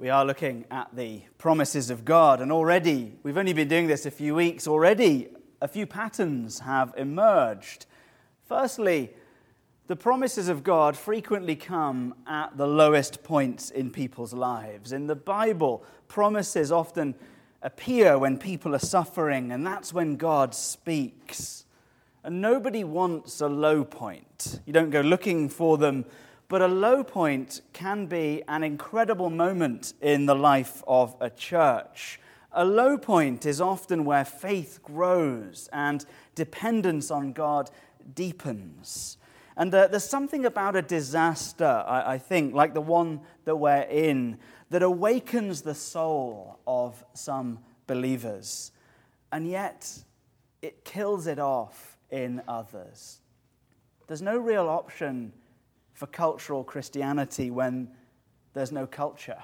We are looking at the promises of God, and already, we've only been doing this a few weeks, already a few patterns have emerged. Firstly, the promises of God frequently come at the lowest points in people's lives. In the Bible, promises often appear when people are suffering, and that's when God speaks. And nobody wants a low point. You don't go looking for them but a low point can be an incredible moment in the life of a church. A low point is often where faith grows and dependence on God deepens. And uh, there's something about a disaster, I, I think, like the one that we're in, that awakens the soul of some believers. And yet, it kills it off in others. There's no real option for cultural Christianity when there's no culture.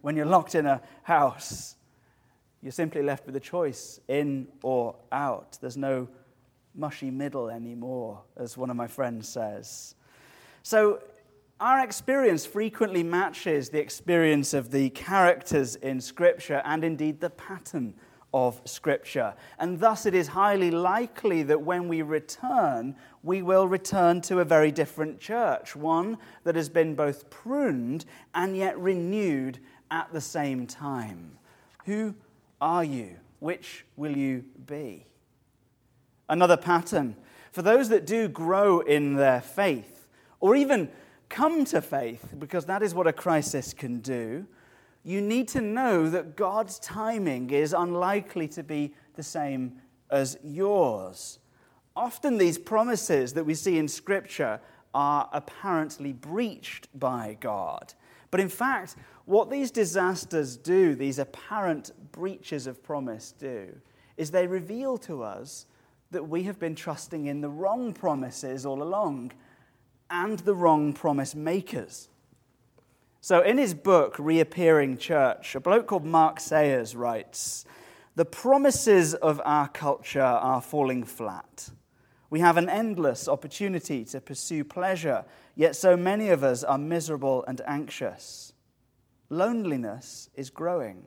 When you're locked in a house, you're simply left with a choice in or out. There's no mushy middle anymore, as one of my friends says. So, our experience frequently matches the experience of the characters in Scripture and indeed the pattern of Scripture. And thus, it is highly likely that when we return, we will return to a very different church, one that has been both pruned and yet renewed at the same time. Who are you? Which will you be? Another pattern for those that do grow in their faith, or even come to faith, because that is what a crisis can do you need to know that God's timing is unlikely to be the same as yours. Often, these promises that we see in Scripture are apparently breached by God. But in fact, what these disasters do, these apparent breaches of promise do, is they reveal to us that we have been trusting in the wrong promises all along and the wrong promise makers. So, in his book, Reappearing Church, a bloke called Mark Sayers writes The promises of our culture are falling flat. We have an endless opportunity to pursue pleasure, yet so many of us are miserable and anxious. Loneliness is growing.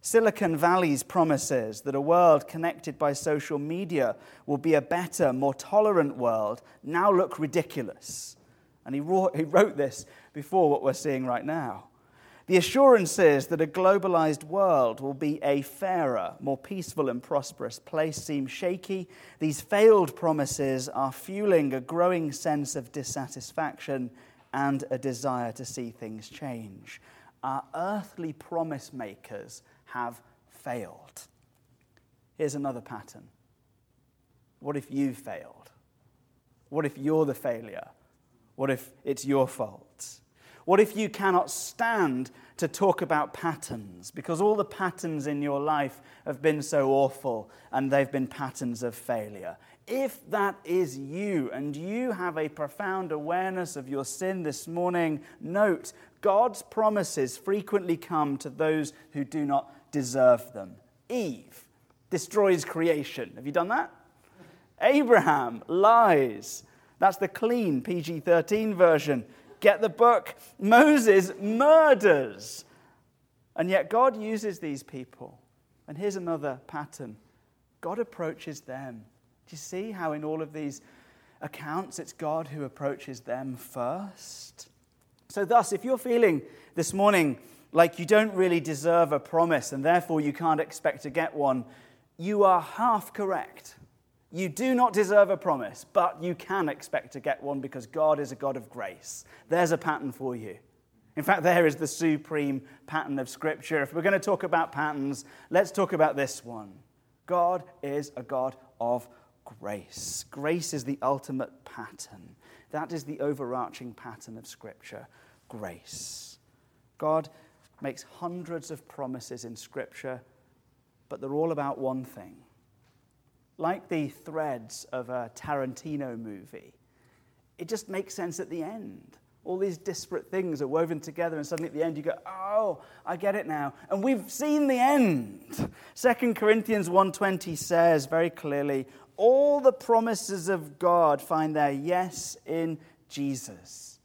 Silicon Valley's promises that a world connected by social media will be a better, more tolerant world now look ridiculous. And he wrote, he wrote this before what we're seeing right now. The assurances that a globalized world will be a fairer, more peaceful, and prosperous place seem shaky. These failed promises are fueling a growing sense of dissatisfaction and a desire to see things change. Our earthly promise makers have failed. Here's another pattern. What if you failed? What if you're the failure? What if it's your fault? What if you cannot stand to talk about patterns because all the patterns in your life have been so awful and they've been patterns of failure? If that is you and you have a profound awareness of your sin this morning, note God's promises frequently come to those who do not deserve them. Eve destroys creation. Have you done that? Abraham lies. That's the clean PG 13 version. Get the book. Moses murders. And yet God uses these people. And here's another pattern God approaches them. Do you see how in all of these accounts it's God who approaches them first? So, thus, if you're feeling this morning like you don't really deserve a promise and therefore you can't expect to get one, you are half correct. You do not deserve a promise, but you can expect to get one because God is a God of grace. There's a pattern for you. In fact, there is the supreme pattern of Scripture. If we're going to talk about patterns, let's talk about this one. God is a God of grace. Grace is the ultimate pattern. That is the overarching pattern of Scripture grace. God makes hundreds of promises in Scripture, but they're all about one thing like the threads of a Tarantino movie, it just makes sense at the end. All these disparate things are woven together, and suddenly at the end you go, Oh, I get it now. And we've seen the end. 2 Corinthians 1:20 says very clearly, all the promises of God find their yes in Jesus.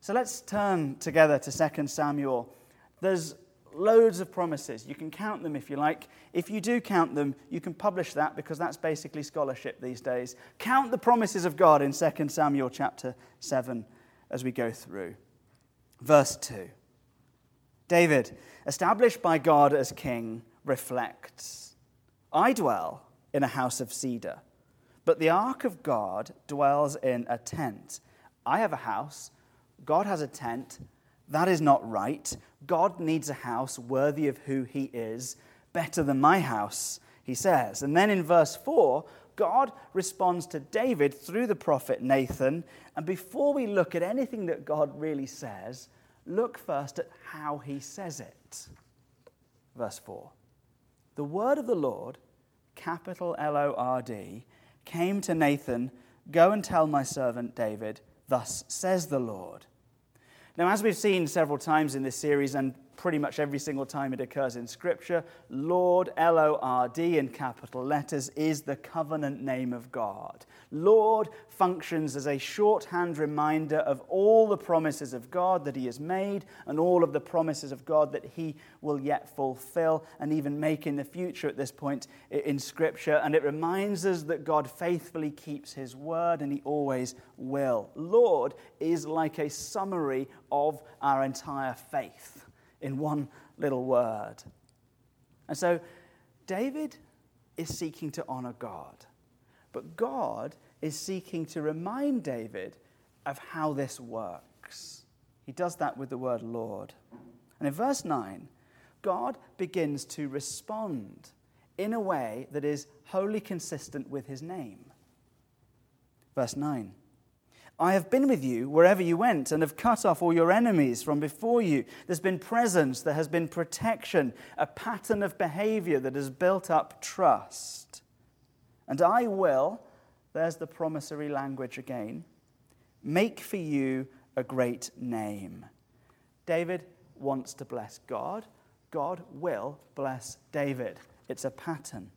So let's turn together to 2 Samuel There's loads of promises. You can count them if you like. If you do count them, you can publish that because that's basically scholarship these days. Count the promises of God in 2 Samuel chapter 7 as we go through. Verse 2 David, established by God as king, reflects I dwell in a house of cedar, but the ark of God dwells in a tent. I have a house, God has a tent. That is not right. God needs a house worthy of who he is, better than my house, he says. And then in verse 4, God responds to David through the prophet Nathan. And before we look at anything that God really says, look first at how he says it. Verse 4 The word of the Lord, capital L O R D, came to Nathan Go and tell my servant David, Thus says the Lord. Now, as we've seen several times in this series, and pretty much every single time it occurs in Scripture, Lord, L O R D in capital letters, is the covenant name of God. Lord functions as a shorthand reminder of all the promises of God that He has made and all of the promises of God that He will yet fulfill and even make in the future at this point in Scripture. And it reminds us that God faithfully keeps His word and He always will. Lord is like a summary of our entire faith in one little word. And so David is seeking to honor God. But God is seeking to remind David of how this works. He does that with the word Lord. And in verse 9, God begins to respond in a way that is wholly consistent with his name. Verse 9 I have been with you wherever you went and have cut off all your enemies from before you. There's been presence, there has been protection, a pattern of behavior that has built up trust. And I will, there's the promissory language again, make for you a great name. David wants to bless God. God will bless David. It's a pattern.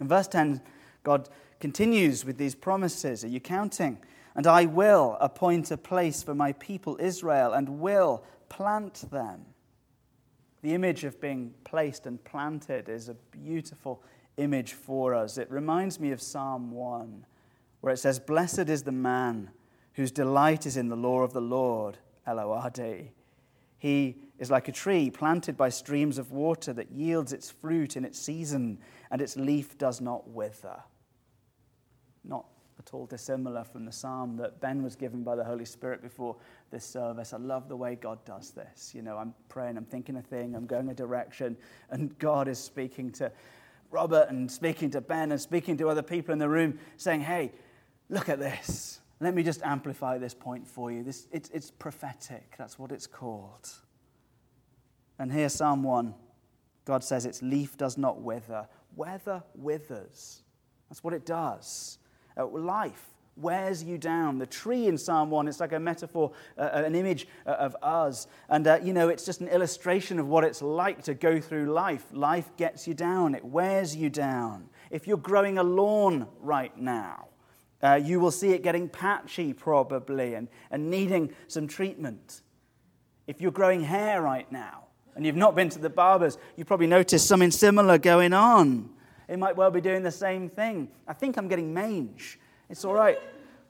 In verse 10, God continues with these promises. Are you counting? And I will appoint a place for my people Israel and will plant them. The image of being placed and planted is a beautiful image for us. It reminds me of Psalm 1, where it says, Blessed is the man whose delight is in the law of the Lord, D. He is like a tree planted by streams of water that yields its fruit in its season, and its leaf does not wither. Not at all dissimilar from the psalm that Ben was given by the Holy Spirit before this service. I love the way God does this. You know, I'm praying, I'm thinking a thing, I'm going a direction, and God is speaking to Robert and speaking to Ben and speaking to other people in the room, saying, Hey, look at this. Let me just amplify this point for you. This, it's, it's prophetic, that's what it's called. And here, Psalm 1, God says its leaf does not wither. Weather withers. That's what it does. Uh, life wears you down. The tree in Psalm 1, it's like a metaphor, uh, an image uh, of us. And, uh, you know, it's just an illustration of what it's like to go through life. Life gets you down, it wears you down. If you're growing a lawn right now, uh, you will see it getting patchy probably and, and needing some treatment. If you're growing hair right now and you've not been to the barbers, you probably noticed something similar going on. It might well be doing the same thing. I think I'm getting mange. It's all right.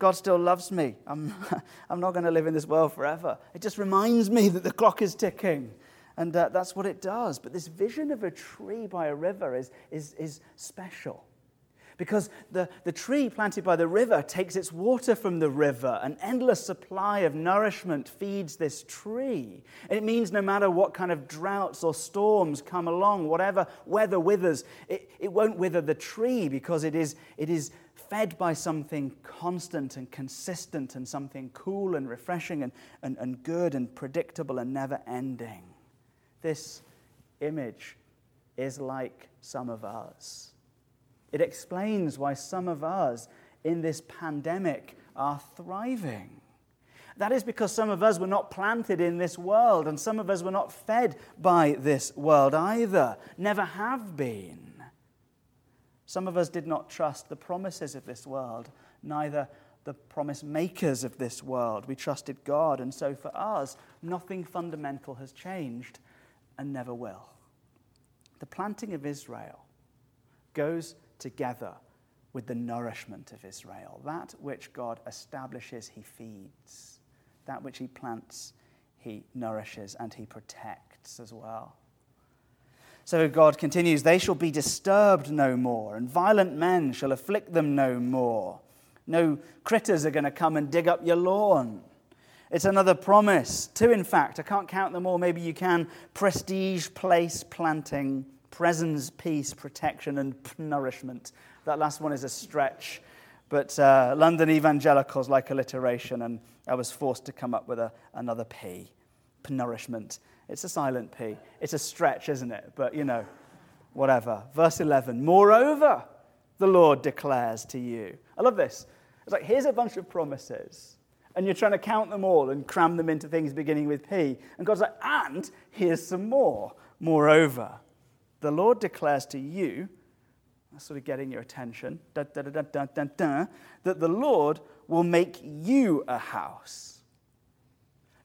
God still loves me. I'm, I'm not going to live in this world forever. It just reminds me that the clock is ticking. And uh, that's what it does. But this vision of a tree by a river is, is, is special because the, the tree planted by the river takes its water from the river. An endless supply of nourishment feeds this tree. It means no matter what kind of droughts or storms come along, whatever weather withers, it, it won't wither the tree because it is, it is fed by something constant and consistent and something cool and refreshing and, and, and good and predictable and never ending. This image is like some of us. It explains why some of us in this pandemic are thriving. That is because some of us were not planted in this world, and some of us were not fed by this world either, never have been. Some of us did not trust the promises of this world, neither the promise makers of this world. We trusted God, and so for us, nothing fundamental has changed. and never will. The planting of Israel goes together with the nourishment of Israel. That which God establishes, he feeds. That which he plants, he nourishes and he protects as well. So God continues, They shall be disturbed no more, and violent men shall afflict them no more. No critters are going to come and dig up your lawn. It's another promise. Two, in fact. I can't count them all. Maybe you can. Prestige, place, planting, presence, peace, protection, and nourishment. That last one is a stretch. But uh, London evangelicals like alliteration, and I was forced to come up with a, another P. Nourishment. It's a silent P. It's a stretch, isn't it? But, you know, whatever. Verse 11. Moreover, the Lord declares to you. I love this. It's like, here's a bunch of promises. And you're trying to count them all and cram them into things beginning with P. And God's like, and here's some more. Moreover, the Lord declares to you, sort of getting your attention, da, da, da, that the Lord will make you a house.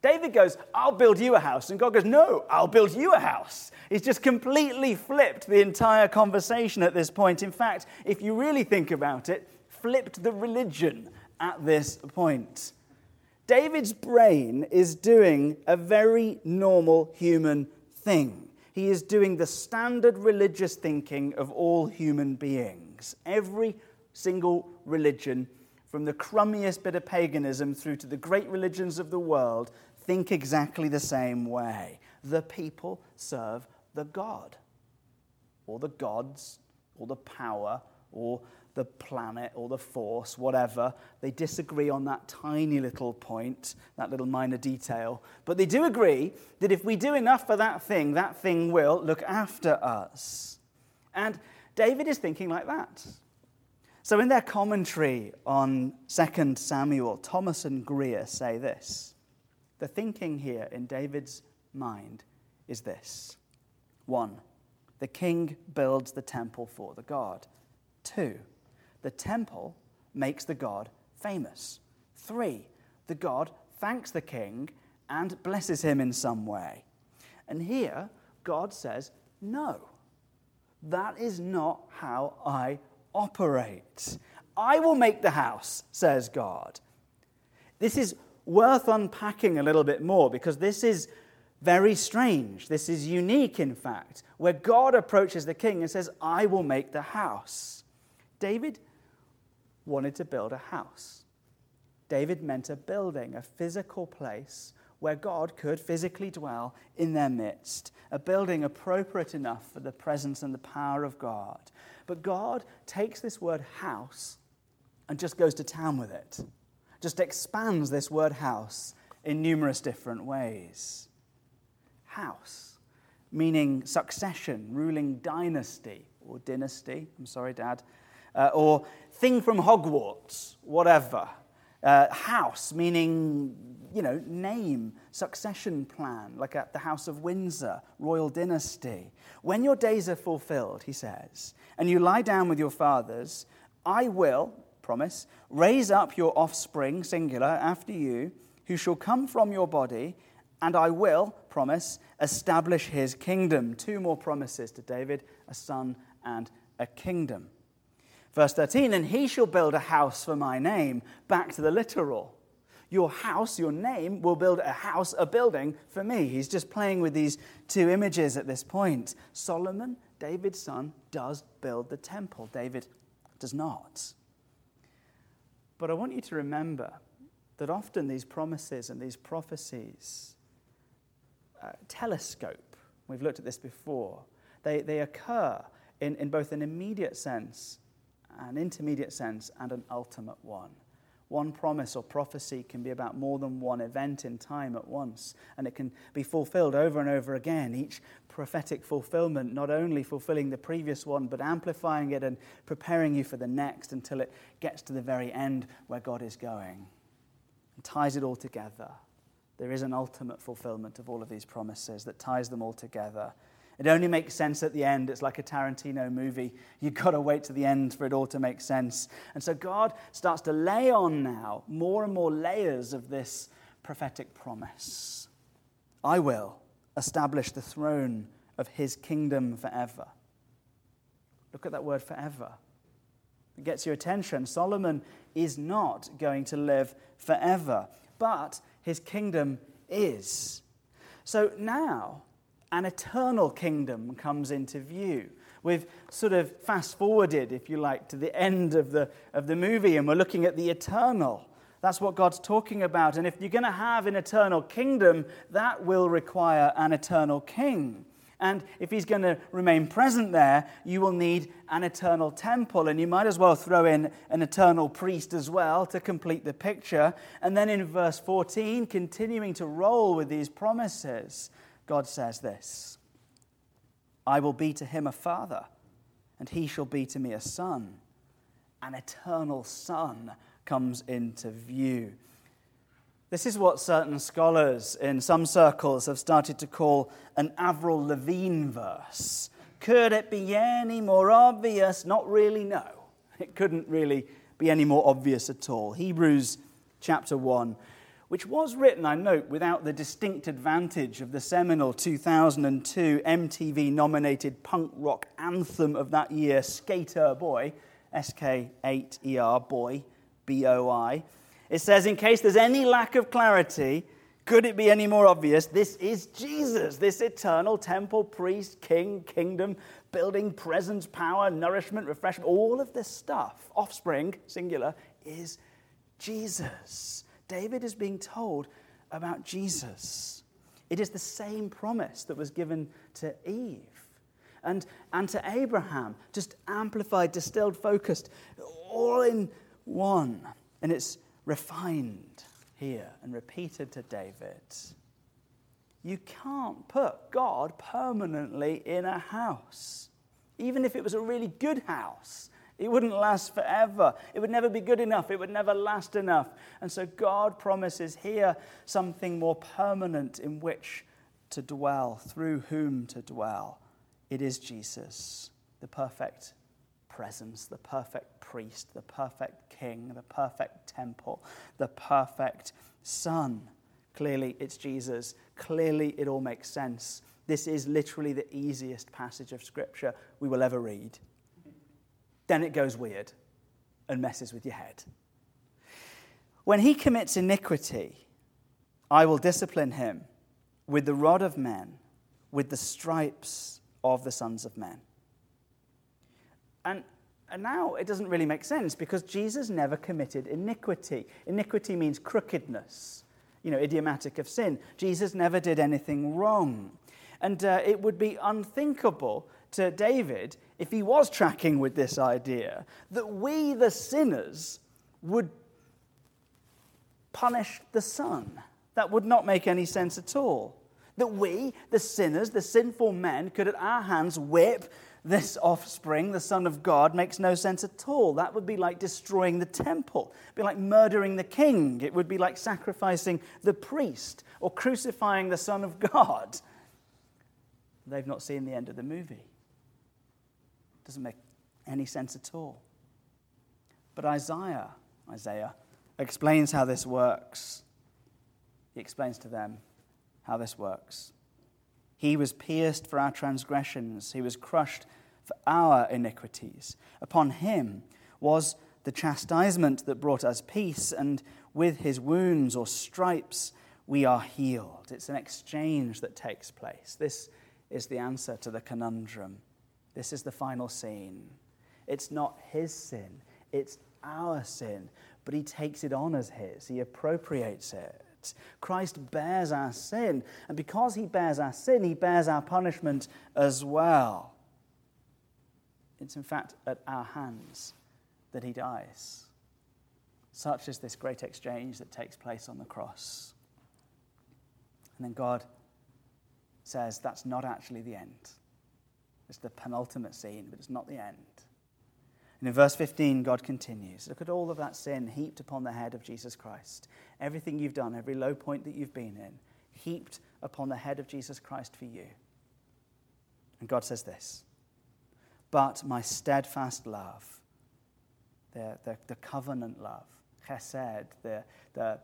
David goes, I'll build you a house. And God goes, No, I'll build you a house. He's just completely flipped the entire conversation at this point. In fact, if you really think about it, flipped the religion at this point. David's brain is doing a very normal human thing. He is doing the standard religious thinking of all human beings. Every single religion, from the crummiest bit of paganism through to the great religions of the world, think exactly the same way. The people serve the God, or the gods, or the power, or the planet or the force, whatever. They disagree on that tiny little point, that little minor detail. But they do agree that if we do enough for that thing, that thing will look after us. And David is thinking like that. So, in their commentary on 2 Samuel, Thomas and Grier say this The thinking here in David's mind is this one, the king builds the temple for the God. Two, the temple makes the god famous. Three, the god thanks the king and blesses him in some way. And here, God says, No, that is not how I operate. I will make the house, says God. This is worth unpacking a little bit more because this is very strange. This is unique, in fact, where God approaches the king and says, I will make the house. David wanted to build a house. David meant a building, a physical place where God could physically dwell in their midst, a building appropriate enough for the presence and the power of God. But God takes this word house and just goes to town with it, just expands this word house in numerous different ways. House, meaning succession, ruling dynasty or dynasty. I'm sorry, Dad uh, or thing from Hogwarts, whatever. Uh, house, meaning, you know, name, succession plan, like at the House of Windsor, royal dynasty. When your days are fulfilled, he says, and you lie down with your fathers, I will, promise, raise up your offspring, singular, after you, who shall come from your body, and I will, promise, establish his kingdom. Two more promises to David a son and a kingdom. Verse 13, and he shall build a house for my name. Back to the literal. Your house, your name, will build a house, a building for me. He's just playing with these two images at this point. Solomon, David's son, does build the temple. David does not. But I want you to remember that often these promises and these prophecies uh, telescope. We've looked at this before. They, they occur in, in both an immediate sense an intermediate sense, and an ultimate one. One promise or prophecy can be about more than one event in time at once, and it can be fulfilled over and over again. Each prophetic fulfillment not only fulfilling the previous one, but amplifying it and preparing you for the next until it gets to the very end where God is going and ties it all together. There is an ultimate fulfillment of all of these promises that ties them all together. It only makes sense at the end. It's like a Tarantino movie. You've got to wait to the end for it all to make sense. And so God starts to lay on now more and more layers of this prophetic promise. I will establish the throne of his kingdom forever. Look at that word forever. It gets your attention. Solomon is not going to live forever, but his kingdom is. So now, an eternal kingdom comes into view. We've sort of fast forwarded, if you like, to the end of the, of the movie, and we're looking at the eternal. That's what God's talking about. And if you're going to have an eternal kingdom, that will require an eternal king. And if he's going to remain present there, you will need an eternal temple. And you might as well throw in an eternal priest as well to complete the picture. And then in verse 14, continuing to roll with these promises, God says this I will be to him a father, and he shall be to me a son. An eternal son comes into view. This is what certain scholars in some circles have started to call an Avril Lavigne verse. Could it be any more obvious? Not really, no. It couldn't really be any more obvious at all. Hebrews chapter 1, which was written, I note, without the distinct advantage of the seminal 2002 MTV nominated punk rock anthem of that year, Skater Boy, S K 8 E R Boy, B O I. It says, in case there's any lack of clarity, could it be any more obvious? This is Jesus, this eternal temple, priest, king, kingdom, building, presence, power, nourishment, refreshment, all of this stuff, offspring, singular, is Jesus. David is being told about Jesus. It is the same promise that was given to Eve and, and to Abraham, just amplified, distilled, focused, all in one. And it's refined here and repeated to David. You can't put God permanently in a house. Even if it was a really good house, it wouldn't last forever. It would never be good enough. It would never last enough. And so God promises here something more permanent in which to dwell, through whom to dwell. It is Jesus, the perfect presence, the perfect priest, the perfect king, the perfect temple, the perfect son. Clearly, it's Jesus. Clearly, it all makes sense. This is literally the easiest passage of Scripture we will ever read. Then it goes weird and messes with your head. When he commits iniquity, I will discipline him with the rod of men, with the stripes of the sons of men. And, and now it doesn't really make sense because Jesus never committed iniquity. Iniquity means crookedness, you know, idiomatic of sin. Jesus never did anything wrong. And uh, it would be unthinkable to David if he was tracking with this idea that we, the sinners, would punish the Son. That would not make any sense at all. That we, the sinners, the sinful men, could at our hands whip this offspring, the Son of God, makes no sense at all. That would be like destroying the temple, It'd be like murdering the king, it would be like sacrificing the priest or crucifying the Son of God. They've not seen the end of the movie. Doesn't make any sense at all. But Isaiah, Isaiah explains how this works. He explains to them how this works. He was pierced for our transgressions, he was crushed for our iniquities. Upon him was the chastisement that brought us peace, and with his wounds or stripes we are healed. It's an exchange that takes place. This is the answer to the conundrum. This is the final scene. It's not his sin, it's our sin, but he takes it on as his, he appropriates it. Christ bears our sin. And because he bears our sin, he bears our punishment as well. It's in fact at our hands that he dies. Such is this great exchange that takes place on the cross. And then God says that's not actually the end. It's the penultimate scene, but it's not the end. And in verse 15, God continues Look at all of that sin heaped upon the head of Jesus Christ. Everything you've done, every low point that you've been in, heaped upon the head of Jesus Christ for you. And God says this But my steadfast love, the, the, the covenant love, chesed, the, the,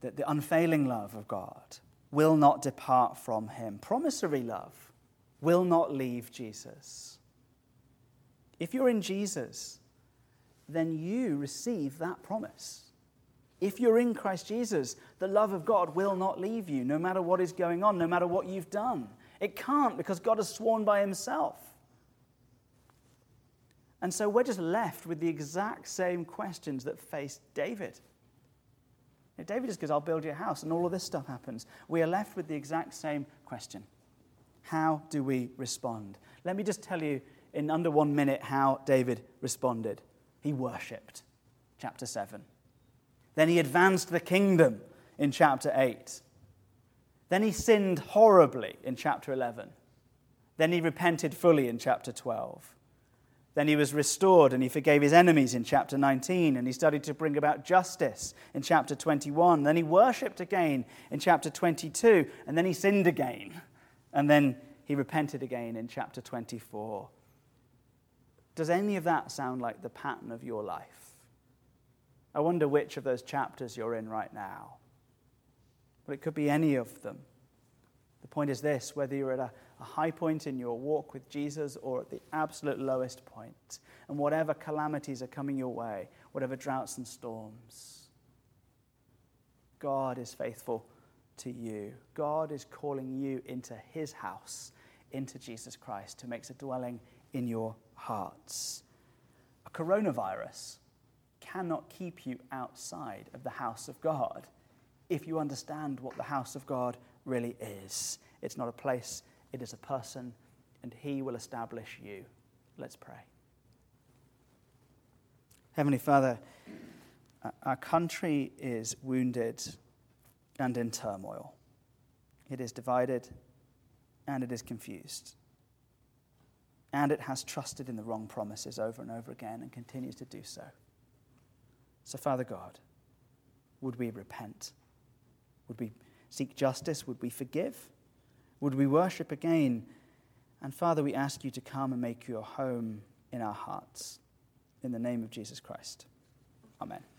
the, the unfailing love of God, will not depart from him. Promissory love will not leave Jesus. If you're in Jesus, then you receive that promise. If you're in Christ Jesus, the love of God will not leave you, no matter what is going on, no matter what you've done. It can't because God has sworn by himself. And so we're just left with the exact same questions that faced David. David just goes, I'll build you a house, and all of this stuff happens. We are left with the exact same question How do we respond? Let me just tell you in under one minute how David responded. He worshipped, chapter 7. Then he advanced the kingdom in chapter 8. Then he sinned horribly in chapter 11. Then he repented fully in chapter 12. Then he was restored and he forgave his enemies in chapter 19, and he studied to bring about justice in chapter 21. Then he worshipped again in chapter 22, and then he sinned again, and then he repented again in chapter 24. Does any of that sound like the pattern of your life? I wonder which of those chapters you're in right now. But it could be any of them. The point is this whether you're at a a high point in your walk with Jesus or at the absolute lowest. And whatever calamities are coming your way, whatever droughts and storms, God is faithful to you. God is calling you into his house, into Jesus Christ, who makes a dwelling in your hearts. A coronavirus cannot keep you outside of the house of God if you understand what the house of God really is. It's not a place it is a person, and He will establish you. Let's pray. Heavenly Father, our country is wounded and in turmoil. It is divided and it is confused. And it has trusted in the wrong promises over and over again and continues to do so. So, Father God, would we repent? Would we seek justice? Would we forgive? Would we worship again? And Father, we ask you to come and make your home in our hearts. In the name of Jesus Christ. Amen.